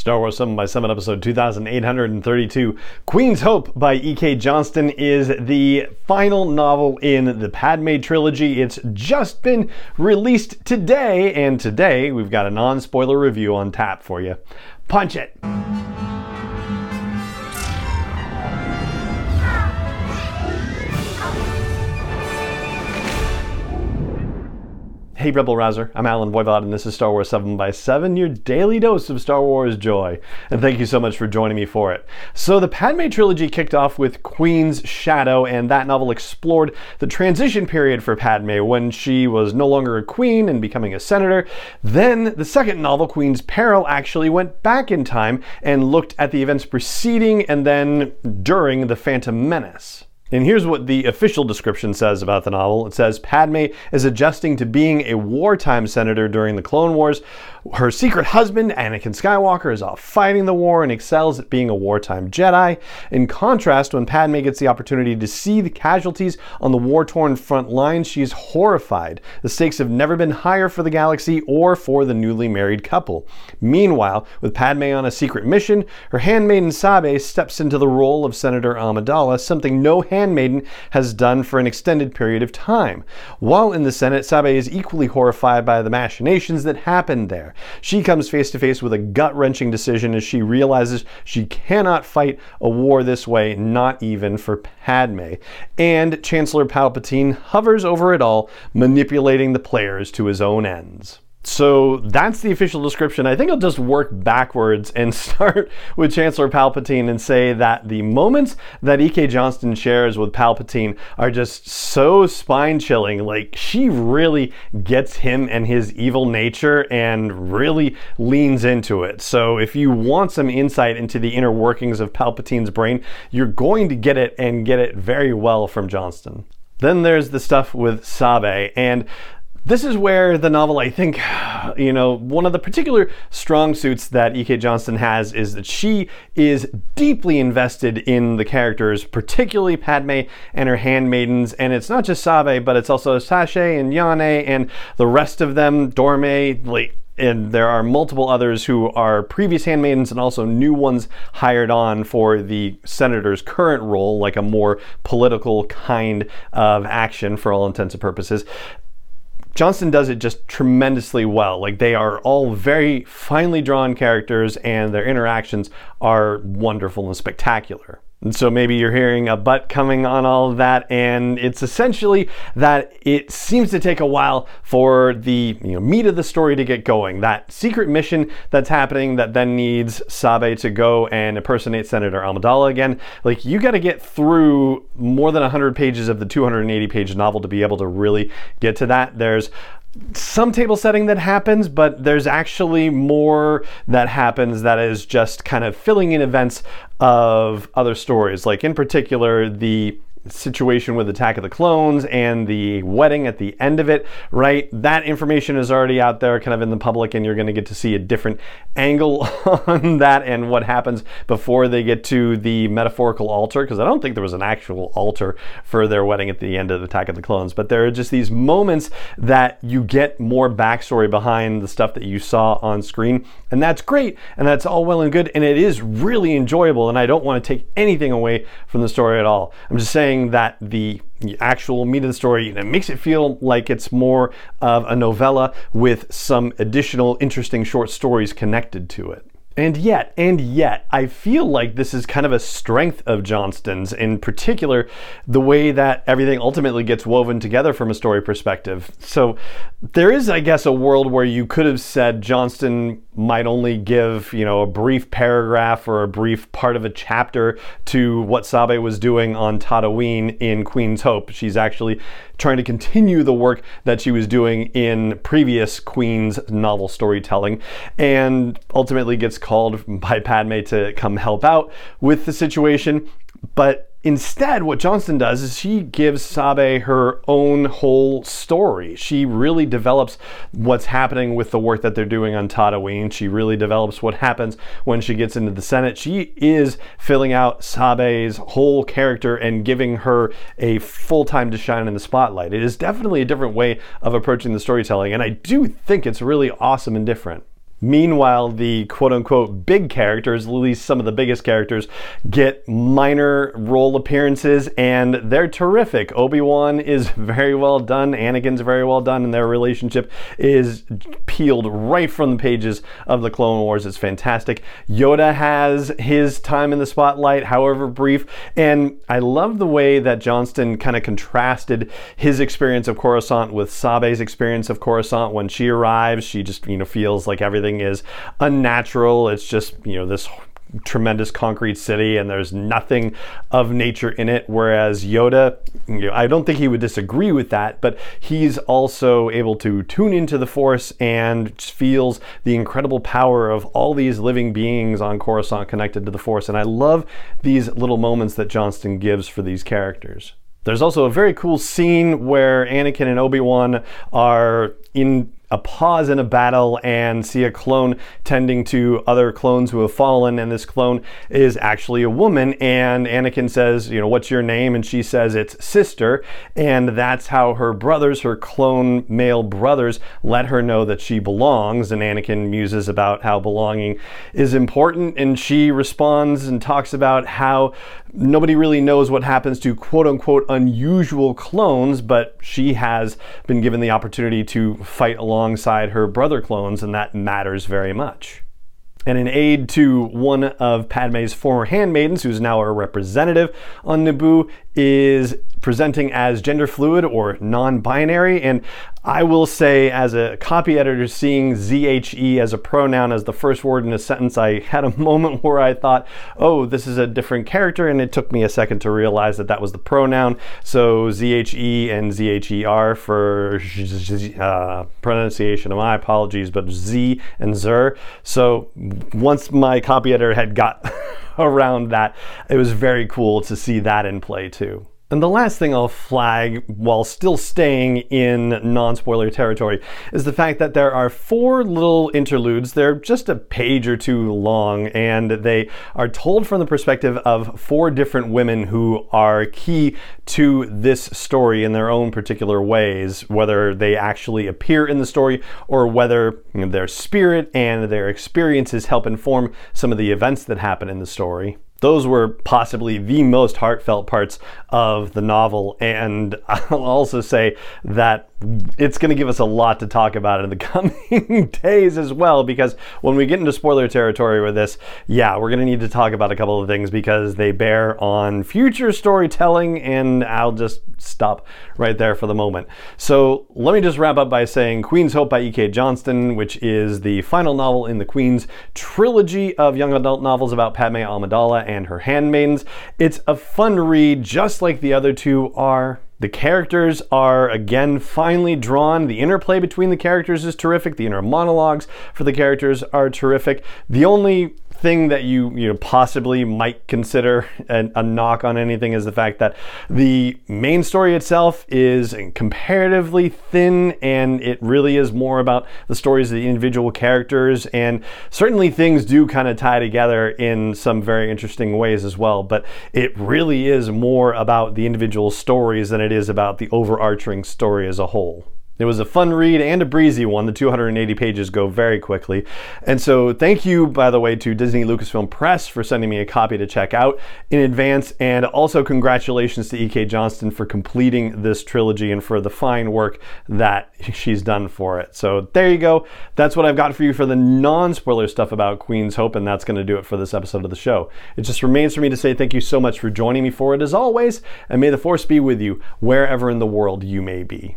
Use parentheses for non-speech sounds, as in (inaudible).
Star Wars 7 by 7 episode 2832. Queen's Hope by E.K. Johnston is the final novel in the Padme trilogy. It's just been released today, and today we've got a non spoiler review on tap for you. Punch it! Hey Rebel Rouser, I'm Allen Voivod and this is Star Wars 7 by 7 your daily dose of Star Wars joy. And thank you so much for joining me for it. So the Padme trilogy kicked off with Queen's Shadow and that novel explored the transition period for Padme when she was no longer a queen and becoming a senator. Then the second novel, Queen's Peril, actually went back in time and looked at the events preceding and then during the Phantom Menace. And here's what the official description says about the novel. It says Padme is adjusting to being a wartime senator during the Clone Wars. Her secret husband, Anakin Skywalker, is off fighting the war and excels at being a wartime Jedi. In contrast, when Padme gets the opportunity to see the casualties on the war torn front lines, she is horrified. The stakes have never been higher for the galaxy or for the newly married couple. Meanwhile, with Padme on a secret mission, her handmaiden Sabe steps into the role of Senator Amidala, something no handmaiden has done for an extended period of time. While in the Senate, Sabe is equally horrified by the machinations that happened there. She comes face to face with a gut wrenching decision as she realizes she cannot fight a war this way, not even for Padme. And Chancellor Palpatine hovers over it all, manipulating the players to his own ends. So that's the official description. I think I'll just work backwards and (laughs) start with Chancellor Palpatine and say that the moments that E.K. Johnston shares with Palpatine are just so spine chilling. Like, she really gets him and his evil nature and really leans into it. So, if you want some insight into the inner workings of Palpatine's brain, you're going to get it and get it very well from Johnston. Then there's the stuff with Sabe, and this is where the novel, I think, (sighs) you know, one of the particular strong suits that E.K. Johnston has is that she is deeply invested in the characters, particularly Padme and her handmaidens. And it's not just Sabe, but it's also Sache and Yane and the rest of them, Dorme, like, and there are multiple others who are previous handmaidens and also new ones hired on for the senator's current role, like a more political kind of action for all intents and purposes. Johnston does it just tremendously well. Like they are all very finely drawn characters and their interactions are wonderful and spectacular. So maybe you're hearing a but coming on all of that, and it's essentially that it seems to take a while for the you know, meat of the story to get going. That secret mission that's happening that then needs Sabe to go and impersonate Senator Amidala again. Like you got to get through more than 100 pages of the 280 page novel to be able to really get to that. There's some table setting that happens, but there's actually more that happens that is just kind of filling in events of other stories. Like, in particular, the situation with Attack of the Clones and the wedding at the end of it, right? That information is already out there kind of in the public and you're going to get to see a different angle (laughs) on that and what happens before they get to the metaphorical altar because I don't think there was an actual altar for their wedding at the end of Attack of the Clones, but there are just these moments that you get more backstory behind the stuff that you saw on screen and that's great and that's all well and good and it is really enjoyable and I don't want to take anything away from the story at all. I'm just saying that the actual meat of the story you know, makes it feel like it's more of a novella with some additional interesting short stories connected to it. And yet, and yet, I feel like this is kind of a strength of Johnston's, in particular, the way that everything ultimately gets woven together from a story perspective. So, there is, I guess, a world where you could have said Johnston might only give, you know, a brief paragraph or a brief part of a chapter to what Sabe was doing on Tatooine in Queen's Hope. She's actually trying to continue the work that she was doing in previous Queen's novel storytelling, and ultimately gets called by Padme to come help out with the situation. But Instead, what Johnston does is she gives Sabe her own whole story. She really develops what's happening with the work that they're doing on Tatooine. She really develops what happens when she gets into the Senate. She is filling out Sabe's whole character and giving her a full time to shine in the spotlight. It is definitely a different way of approaching the storytelling, and I do think it's really awesome and different. Meanwhile, the quote unquote big characters, at least some of the biggest characters, get minor role appearances and they're terrific. Obi Wan is (laughs) very well done, Anakin's very well done, and their relationship is peeled right from the pages of the Clone Wars. It's fantastic. Yoda has his time in the spotlight, however brief, and I love the way that Johnston kind of contrasted his experience of Coruscant with Sabe's experience of Coruscant. When she arrives, she just, you know, feels like everything is unnatural. It's just, you know, this tremendous concrete city and there's nothing of nature in it. Whereas Yoda you know, I don't think he would disagree with that but he's also able to tune into the force and feels the incredible power of all these living beings on Coruscant connected to the force. And I love these little moments that Johnston gives for these characters. There's also a very cool scene where Anakin and Obi-Wan are in a pause in a battle and see a clone tending to other clones who have fallen. And this clone is actually a woman. And Anakin says you know what's your name? And she says it's sister. And that's how her brothers her clone male brothers let her know that she belongs. And Anakin muses about how belonging is important. And she responds and talks about how nobody really knows what happens to quote unquote unusual clones but she has been given the opportunity to fight along alongside her brother clones, and that matters very much. And an aide to one of Padme's former handmaidens, who's now a representative on Naboo, is presenting as gender fluid or non-binary. And I will say as a copy editor seeing ZHE as a pronoun as the first word in a sentence I had a (laughs) moment where I thought oh this is a different character. And it took me a second to realize that that was the pronoun. So ZHE and ZHER for uh, pronunciation of my apologies but Z and Zer so once my copy editor had got (laughs) around that it was very cool to see that in play too. And the last thing I'll flag while still staying in non-spoiler territory is the fact that there are four little interludes. They're just a page or two long and they are told from the perspective of four different women who are key to this story in their own particular ways, whether they actually appear in the story or whether their spirit and their experiences help inform some of the events that happen in the story those were possibly the most heartfelt parts of the novel. And (laughs) I'll also say that it's going to give us a lot to talk about in the (laughs) coming days as well because when we get into spoiler territory with this yeah we're going to need to talk about a couple of things because they bear on future storytelling and i'll just stop right there for the moment. So let me just wrap up by saying queen's hope by ek johnston which is the final novel in the queen's trilogy of young adult novels about padme amidala and her handmaidens. It's a fun read just like the other two are the characters are again finely drawn. The interplay between the characters is terrific. The inner monologues for the characters are terrific. The only thing that you you know possibly might consider a, a, knock on anything is the fact that the main story itself is comparatively thin and it really is more about the stories of the individual characters and certainly things do kind of tie together in some very interesting ways as well but it really is more about the individual stories than it is about the overarching story as a whole. It was a fun read and a breezy one. The 280 pages go very quickly. And so thank you, by the way, to Disney Lucasfilm Press for sending me a copy to check out in advance. And also congratulations to E.K. Johnston for completing this trilogy and for the fine work that (laughs) she's done for it. So there you go. That's what I've got for you for the non-spoiler stuff about Queen's Hope. And that's going to do it for this episode of the show. It just remains for me to say thank you so much for joining me for it as always. And may the force be with you wherever in the world you may be